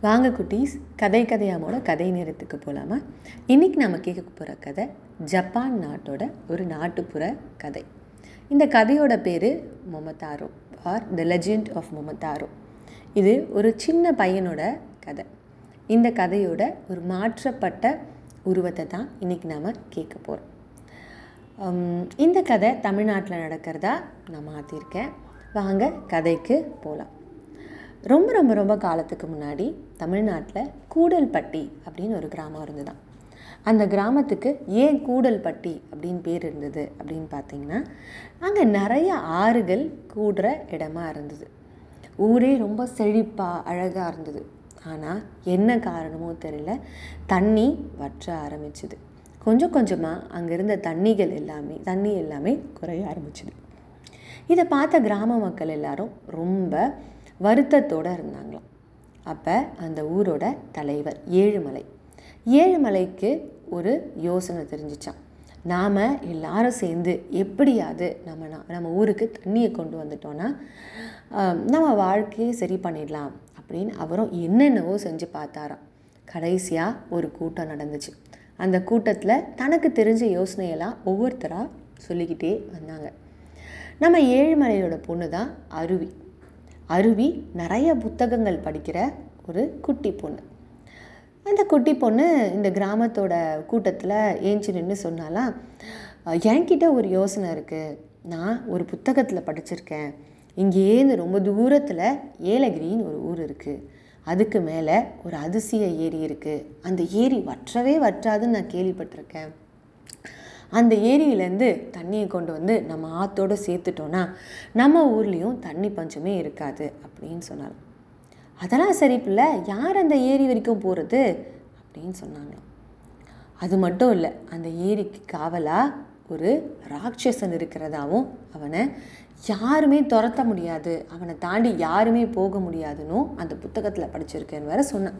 வாங்க குட்டீஸ் கதை கதையாமோட கதை நேரத்துக்கு போகலாமா இன்றைக்கி நம்ம கேட்க போகிற கதை ஜப்பான் நாட்டோட ஒரு நாட்டுப்புற கதை. இந்த கதையோட பேர் Momotaro or the legend of Momotaro இது ஒரு சின்ன பையனோட கதை. இந்த கதையோட ஒரு மாற்றப்பட்ட உருவத்தை தான் இன்றைக்கி நாம் கேட்க போகிறோம் இந்த கதை தமிழ்நாட்டில் நடக்கிறதா நான் மாற்றிருக்கேன் வாங்க கதைக்கு போகலாம் ரொம்ப ரொம்ப ரொம்ப காலத்துக்கு முன்னாடி தமிழ்நாட்டில் கூடல்பட்டி அப்படின்னு ஒரு கிராமம் இருந்துதான் அந்த கிராமத்துக்கு ஏன் கூடல்பட்டி அப்படின்னு பேர் இருந்தது அப்படின்னு பார்த்தீங்கன்னா அங்கே நிறைய ஆறுகள் கூடுற இடமா இருந்தது. ஊரே ரொம்ப செழிப்பாக அழகாக இருந்தது. ஆனால் என்ன காரணமோ தெரியல தண்ணி வற்ற ஆரம்பிச்சுது. கொஞ்சம் கொஞ்சமாக அங்கே இருந்த தண்ணிகள் எல்லாமே தண்ணி எல்லாமே குறைய ஆரம்பிச்சுது. இதை பார்த்த கிராம மக்கள் எல்லாரும் ரொம்ப வருத்தத்தோடு இருந்தாங்களாம். அப்போ அந்த ஊரோட தலைவர் ஏழுமலை. ஏழுமலைக்கு ஒரு யோசனை தெரிஞ்சிச்சான் நாம் எல்லாரும் சேர்ந்து எப்படியாவது நம்ம நம்ம ஊருக்கு தண்ணியை கொண்டு வந்துட்டோன்னா நம்ம வாழ்க்கையை சரி பண்ணிடலாம் அப்படின்னு அவரும் என்னென்னவோ செஞ்சு பார்த்தாராம். கடைசியாக ஒரு கூட்டம் நடந்துச்சு. அந்த கூட்டத்தில் தனக்கு தெரிஞ்ச யோசனையெல்லாம் ஒவ்வொருத்தராக சொல்லிக்கிட்டே வந்தாங்க. நம்ம ஏழுமலையோட பொண்ணு தான் அருவி. அருவி நிறைய புத்தகங்கள் படிக்கிற ஒரு குட்டி பொண்ணு. அந்த குட்டி பொண்ணு இந்த கிராமத்தோட கூட்டத்தில் ஏஞ்சி நின்று சொன்னாலாம் என்கிட்ட ஒரு யோசனை இருக்குது நான் ஒரு புத்தகத்தில் படிச்சிருக்கேன். இங்கேருந்து ரொம்ப தூரத்தில் ஏலகிரின்னு ஒரு ஊர் இருக்குது அதுக்கு மேலே ஒரு அதிசய ஏரி இருக்குது அந்த ஏரி வற்றவே வற்றாதுன்னு நான் கேள்விப்பட்டிருக்கேன். அந்த ஏரியிலேருந்து தண்ணியை கொண்டு வந்து நம்ம ஆற்றோடு சேர்த்துட்டோன்னா நம்ம ஊர்லேயும் தண்ணி பஞ்சமே இருக்காது அப்படின்னு சொன்னாங்க. அதெல்லாம் சரி பிள்ளை யார் அந்த ஏரி வரைக்கும் போகிறது அப்படின்னு சொன்னாங்க. அது மட்டும் இல்லை அந்த ஏரிக்கு காவலாக ஒரு ராட்சசன் இருக்கிறதாவும் அவனை யாருமே துரத்த முடியாது அவனை தாண்டி யாருமே போக முடியாதுன்னு அந்த புத்தகத்தில் படிச்சிருக்கேன்னு வேற சொன்னான்.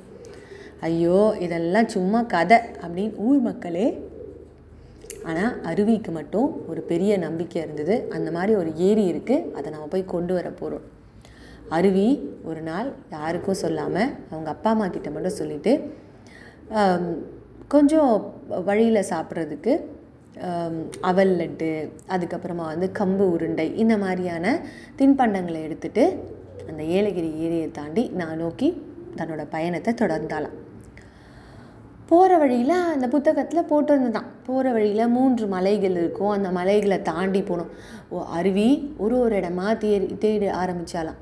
ஐயோ இதெல்லாம் சும்மா கதை அப்படின்னு ஊர் மக்களே ஆனால் அருவிக்கு மட்டும் ஒரு பெரிய நம்பிக்கை இருந்தது. அந்த மாதிரி ஒரு ஏரி இருக்குது அதை நம்ம போய் கொண்டு வர போகிறோம் அருவி ஒரு நாள் யாருக்கும் சொல்லாமல் அவங்க அப்பா அம்மா கிட்ட மட்டும் சொல்லிவிட்டு கொஞ்சம் வழியில் சாப்பிட்றதுக்கு அவல் லட்டு அதுக்கப்புறமா வந்து கம்பு உருண்டை இந்த மாதிரியான தின்பண்டங்களை எடுத்துகிட்டு அந்த ஏலகிரி ஏரியை தாண்டி நான் நோக்கி தன்னோட பயணத்தை தொடர்ந்தாலாம் போகிற வழியில் அந்த புத்தகத்தில் போட்டிருந்துதான் போகிற வழியில் மூன்று மலைகள் இருக்கும். அந்த மலைகளை தாண்டி போகணும் ஓ அருவி ஒரு ஒரு இடமா தேடி தேடி ஆரம்பித்தாலாம்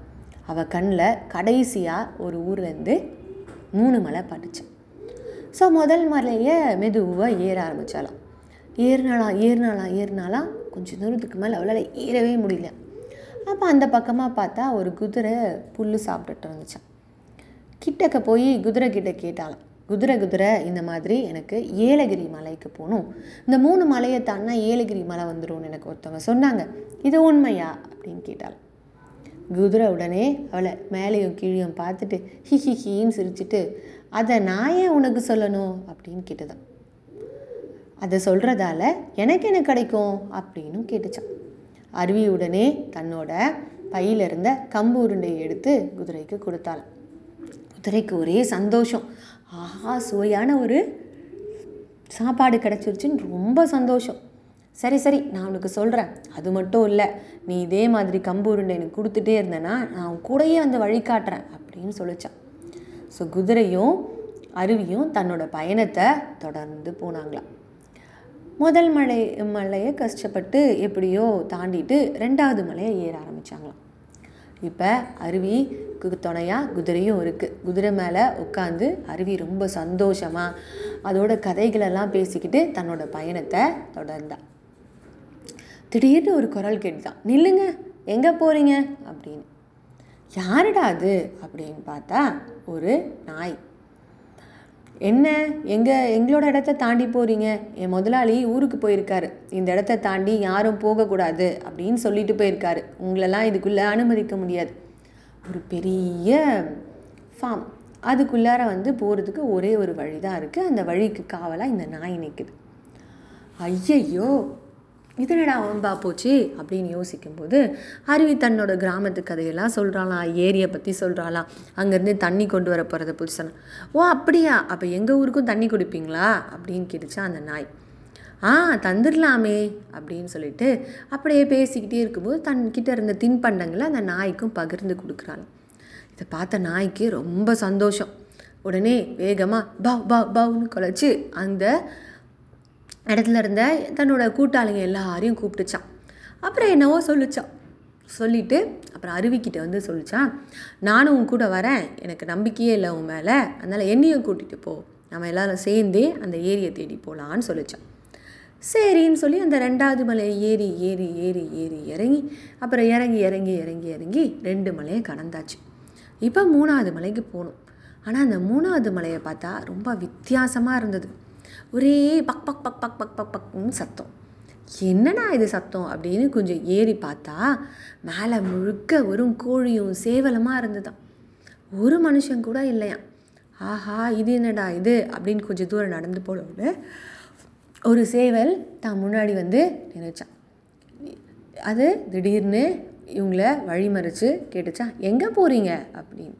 அவள் கண்ணில் கடைசியாக ஒரு ஊர்லேருந்து மூணு மலை பட்டுச்சான் ஸோ முதல் மலையை மெதுவாக ஏற ஆரம்பித்தாலாம் ஏறினாலாம் ஏறினாலாம் ஏறினாலாம் கொஞ்சம் தூரத்துக்கு மேலே அவளால் ஏறவே முடியல. அப்போ அந்த பக்கமாக பார்த்தா ஒரு குதிரை புல் சாப்பிட்டுட்டு இருந்துச்சான் கிட்டக்க போய் குதிரை கிட்ட கேட்டாலாம் குதிரை குதிரை இந்த மாதிரி எனக்கு ஏலகிரி மலைக்கு போகணும். இந்த மூணு மலையை தாண்டினா ஏலகிரி மலை வந்துடும் எனக்கு ஒருத்தவங்க சொன்னாங்க. இது உண்மையா? அப்படின்னு கேட்டாள். குதிரை உடனே அவளை மேலேயும் கீழையும் பார்த்துட்டு ஹி ஹி ஹின்னு சிரிச்சுட்டு அதை நான் ஏன் உனக்கு சொல்லணும்? அப்படின்னு கேட்டதான் அதை சொல்கிறதால எனக்கு என்ன கிடைக்கும்? அப்படின்னு கேட்டுச்சான் அருவி உடனே தன்னோட பையில் இருந்த கம்பு உருண்டையை எடுத்து குதிரைக்கு கொடுத்தாள் குதிரைக்கு ஒரே சந்தோஷம். ஆஹா சுவையான ஒரு சாப்பாடு கிடச்சிருச்சுன்னு ரொம்ப சந்தோஷம். சரி சரி நான் உனக்கு சொல்கிறேன் அது மட்டும் இல்லை நீ இதே மாதிரி கம்பு உருண்டை எனக்கு கொடுத்துட்டே இருந்தேன்னா நான் கூடயே வந்து வழிகாட்டுறேன் அப்படின்னு சொல்லிச்சான். ஸோ குதிரையும் அருவியும் தன்னோட பயணத்தை தொடர்ந்து போனாங்களாம். முதல் மலை மலையை கஷ்டப்பட்டு எப்படியோ தாண்டிட்டு ரெண்டாவது மலையை ஏற ஆரம்பித்தாங்களாம் இப்போ அருவிக்கு துணையாக குதிரையும் இருக்குது குதிரை மேலே உட்காந்து அருவி ரொம்ப சந்தோஷமாக அதோட கதைகளெல்லாம் பேசிக்கிட்டு தன்னோட பயணத்தை தொடர்ந்தா. திடீர்னு ஒரு குரல் கேட்டுதான் நில்லுங்க எங்கே போகிறீங்க அப்படின்னு. யாருடா அது? அப்படின்னு பார்த்தா ஒரு நாய். என்ன? எங்கள் எங்களோட இடத்த தாண்டி போகிறீங்க என் முதலாளி ஊருக்கு போயிருக்காரு. இந்த இடத்த தாண்டி யாரும் போகக்கூடாது அப்படின்னு சொல்லிட்டு போயிருக்காரு. உங்களெல்லாம் இதுக்குள்ளே அனுமதிக்க முடியாது. ஒரு பெரிய ஃபார்ம் அதுக்குள்ளார வந்து போகிறதுக்கு ஒரே ஒரு வழி தான் இருக்குது அந்த வழிக்கு காவலாக இந்த நாய் நிற்குது ஐயையோ! இதனடா வம்பா போச்சு அப்படின்னு யோசிக்கும்போது அருவி தன்னோட கிராமத்து கதையெல்லாம் சொல்கிறாளாம் ஏரியை பற்றி சொல்கிறாளாம் அங்கேருந்து தண்ணி கொண்டு வர போகிறத புதுசான ஓ அப்படியா? அப்போ எங்கள் ஊருக்கும் தண்ணி குடிப்பீங்களா? அப்படின்னு கேட்டுச்சா அந்த நாய். ஆ தந்துடலாமே அப்படின்னு சொல்லிட்டு அப்படியே பேசிக்கிட்டே இருக்கும்போது தன்கிட்ட இருந்த தின்பண்டங்களை அந்த நாய்க்கும் பகிர்ந்து கொடுக்குறாங்க. இதை பார்த்த நாய்க்கு ரொம்ப சந்தோஷம். உடனே வேகமாக பவ் பவ் பவ்னு குலைச்சி அந்த இடத்துல இருந்த தன்னோட கூட்டாளிங்க எல்லாரையும் கூப்பிட்டுச்சான் அப்புறம் என்னவோ சொல்லிச்சான் சொல்லிவிட்டு அப்புறம் அருவிக்கிட்ட வந்து சொல்லிச்சான் நானும் உன் கூட வரேன். எனக்கு நம்பிக்கையே இல்லை உன் மேலே. அதனால் என்னையும் கூட்டிகிட்டு போ. நம்ம எல்லாரும் சேர்ந்தே அந்த ஏரியை தேடி போகலான்னு சொல்லிச்சான் சரின்னு சொல்லி அந்த ரெண்டாவது மலையை ஏறி ஏறி ஏறி ஏறி இறங்கி அப்புறம் இறங்கி இறங்கி இறங்கி இறங்கி ரெண்டு மலையை கடந்தாச்சு. இப்போ மூணாவது மலைக்கு போகணும் ஆனால் அந்த மூணாவது மலையை பார்த்தா ரொம்ப வித்தியாசமாக இருந்தது. ஒரே பக் பக் பக் பக் பக் பக் பக்னு சத்தம். என்னடா இது சத்தம்? அப்படின்னு கொஞ்சம் ஏறி பார்த்தா மேலே முழுக்க வெறும் கோழியும் சேவலமாக இருந்ததாம் ஒரு மனுஷன் கூட இல்லையாம். ஆஹா இது என்னடா இது? அப்படின்னு கொஞ்சம் தூரம் நடந்து போனோன்னு ஒரு சேவல் தான் முன்னாடி வந்து நினைச்சான் அது திடீர்னு இவங்கள வழிமறித்து கேட்டுச்சா எங்கே போகிறீங்க அப்படின்னு.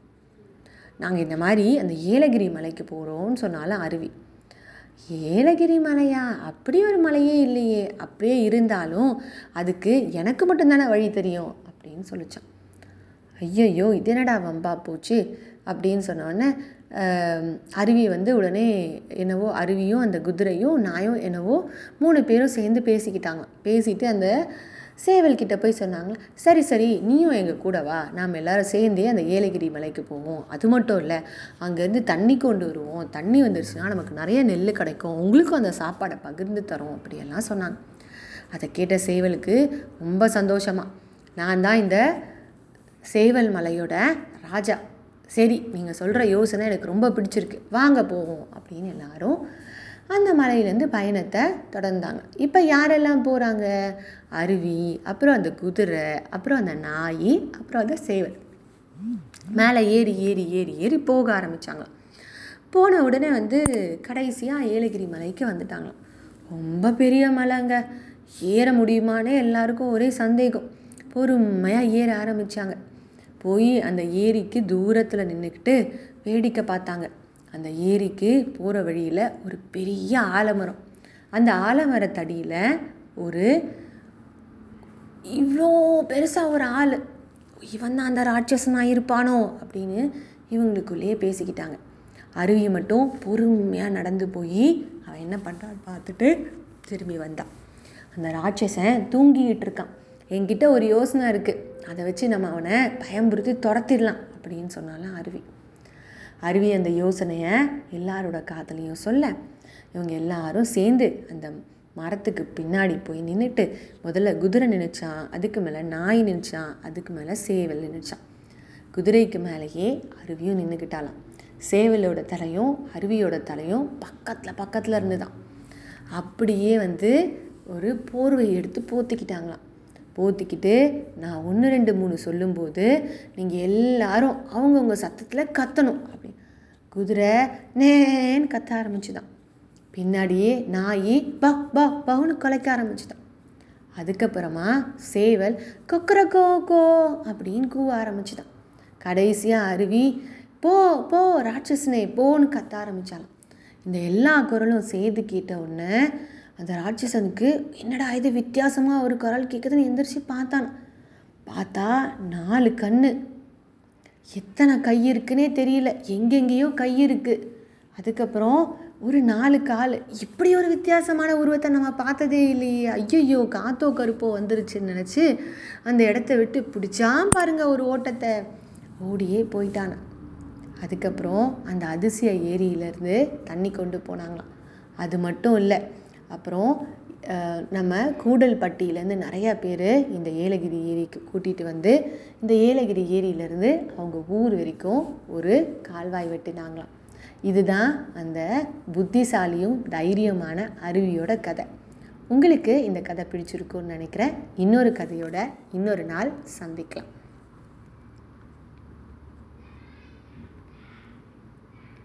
நாங்கள் இந்த மாதிரி அந்த ஏலகிரி மலைக்கு போகிறோம்னு சொன்னாலும் அருவி. ஏலகிரி மலையா? அப்படி ஒரு மலையே இல்லையே. அப்படியே இருந்தாலும் அதுக்கு எனக்கு மட்டும்தானே வழி தெரியும் அப்படின்னு சொல்லிச்சான். ஐயையோ இது என்னடா வம்பா போச்சு? அப்படின்னு சொன்னோடனே அருவி வந்து உடனே என்னவோ அருவியும் அந்த குதிரையும் நாயும் என்னவோ மூணு பேரும் சேர்ந்து பேசிக்கிட்டாங்க. பேசிட்டு அந்த சேவல் கிட்டே போய் சொன்னாங்க சரி சரி நீயும் எங்கள் கூட வா. நாம் எல்லாரும் சேர்ந்தே அந்த ஏலகிரி மலைக்கு போவோம். அது மட்டும் இல்லை அங்கேருந்து தண்ணி கொண்டு வருவோம். தண்ணி வந்துருச்சுன்னா நமக்கு நிறைய நெல் கிடைக்கும். உங்களுக்கும் அந்த சாப்பாடை பகிர்ந்து தரோம் அப்படியெல்லாம் சொன்னாங்க. அதை கேட்ட சேவலுக்கு ரொம்ப சந்தோஷமாக நான் தான் இந்த சேவல் மலையோட ராஜா. சரி நீங்கள் சொல்கிற யோசனை எனக்கு ரொம்ப பிடிச்சிருக்கு. வாங்க போவோம் அப்படின்னு எல்லாரும் அந்த மலையிலேருந்து பயணத்தை தொடர்ந்தாங்க. இப்போ யாரெல்லாம் போகிறாங்க அருவி அப்புறம் அந்த குதிரை அப்புறம் அந்த நாய் அப்புறம் அந்த சேவல். மேலே ஏறி ஏறி ஏறி ஏறி போக ஆரம்பித்தாங்க போன உடனே வந்து கடைசியாக ஏலகிரி மலைக்கு வந்துட்டாங்களாம் ரொம்ப பெரிய மலைங்க. ஏற முடியுமானே எல்லாருக்கும் ஒரே சந்தேகம். பொறுமையாக ஏற ஆரம்பித்தாங்க போய் அந்த ஏரிக்கு தூரத்தில் நின்றுக்கிட்டு வேடிக்கை பார்த்தாங்க. அந்த ஏரிக்கு போகிற வழியில் ஒரு பெரிய ஆலமரம். அந்த ஆலமரத்தடியில் ஒரு இவ்வளோ பெருசாக ஒரு ஆள். இவன் தான் அந்த ராட்சசனாக இருப்பானோ அப்படின்னு இவங்களுக்குள்ளேயே பேசிக்கிட்டாங்க. அருவி மட்டும் பொறுமையாக நடந்து போய் அவன் என்ன பண்ணுறான்னு பார்த்துட்டு திரும்பி வந்தான் அந்த ராட்சசன் தூங்கிக்கிட்டு இருக்கான். என்கிட்ட ஒரு யோசனை இருக்குது அதை வச்சு நம்ம அவனை பயம்புறுத்தி துரத்திடலாம் அப்படின்னு சொன்னாலாம் அருவி. அருவி அந்த யோசனையை எல்லாரோட காதலையும் சொல்ல. இவங்க எல்லாரும் சேர்ந்து அந்த மரத்துக்கு பின்னாடி போய் நின்றுட்டு முதல்ல குதிரை நினைச்சான் அதுக்கு மேலே நாய் நினச்சான் அதுக்கு மேலே சேவல் நினைச்சான் குதிரைக்கு மேலேயே அருவியும் நின்றுக்கிட்டாலாம் சேவலோட தலையும் அருவியோட தலையும் பக்கத்தில் பக்கத்தில் இருந்துதான். அப்படியே வந்து ஒரு போர்வை எடுத்து போத்திக்கிட்டாங்களாம். போத்திக்கிட்டு நான் ஒன்று ரெண்டு மூணு சொல்லும்போது நீங்கள் எல்லாரும் அவங்கவுங்க சத்தத்தில் கத்தணும் அப்படி. குதிரை நேன்னு கத்த ஆரம்பிச்சுதான். பின்னாடியே நாய் பா பா பவுன்னு ஆரம்பிச்சுதான். அதுக்கப்புறமா சேவல் கொக்கர கோ கோ அப்படின்னு கூவ ஆரம்பிச்சுதான். கடைசியாக அருவி போ போ ராட்சசனே போன்னு கத்த ஆரம்பிச்சாலாம். இந்த எல்லா குரலும் சேர்ந்து கேட்ட உடனே அந்த ராட்சசனுக்கு என்னடா இது வித்தியாசமாக ஒரு குரல் கேட்குதுன்னு எந்திரிச்சு பார்த்தான். பார்த்தா நாலு கண்ணு. எத்தனை கை இருக்குன்னே தெரியல. எங்கெங்கேயோ கை இருக்குது அதுக்கப்புறம் ஒரு நாலு கால். இப்படி ஒரு வித்தியாசமான உருவத்தை நம்ம பார்த்ததே இல்லையே. ஐயையோ காத்தோ கருப்போ வந்துருச்சுன்னு நினச்சி அந்த இடத்த விட்டு பிடிச்சா பாருங்கள் ஒரு ஓட்டத்தை. ஓடியே போயிட்டான். அதுக்கப்புறம் அந்த அதிசய ஏரியிலேருந்து தண்ணி கொண்டு போனாங்களாம். அது மட்டும் இல்லை அப்புறம் நம்ம கூடல்பட்டியிலேருந்து நிறையா பேர் இந்த ஏலகிரி ஏரிக்கு கூட்டிகிட்டு வந்து இந்த ஏலகிரி ஏரியிலேருந்து அவங்க ஊர் வரைக்கும் ஒரு கால்வாய் வெட்டினாங்களாம். இதுதான் அந்த புத்திசாலியும் தைரியமான அருவியோட கதை. உங்களுக்கு இந்த கதை பிடிச்சிருக்கும்னு நினைக்கிறேன். இன்னொரு கதையோட இன்னொரு நாள் சந்திக்கலாம்.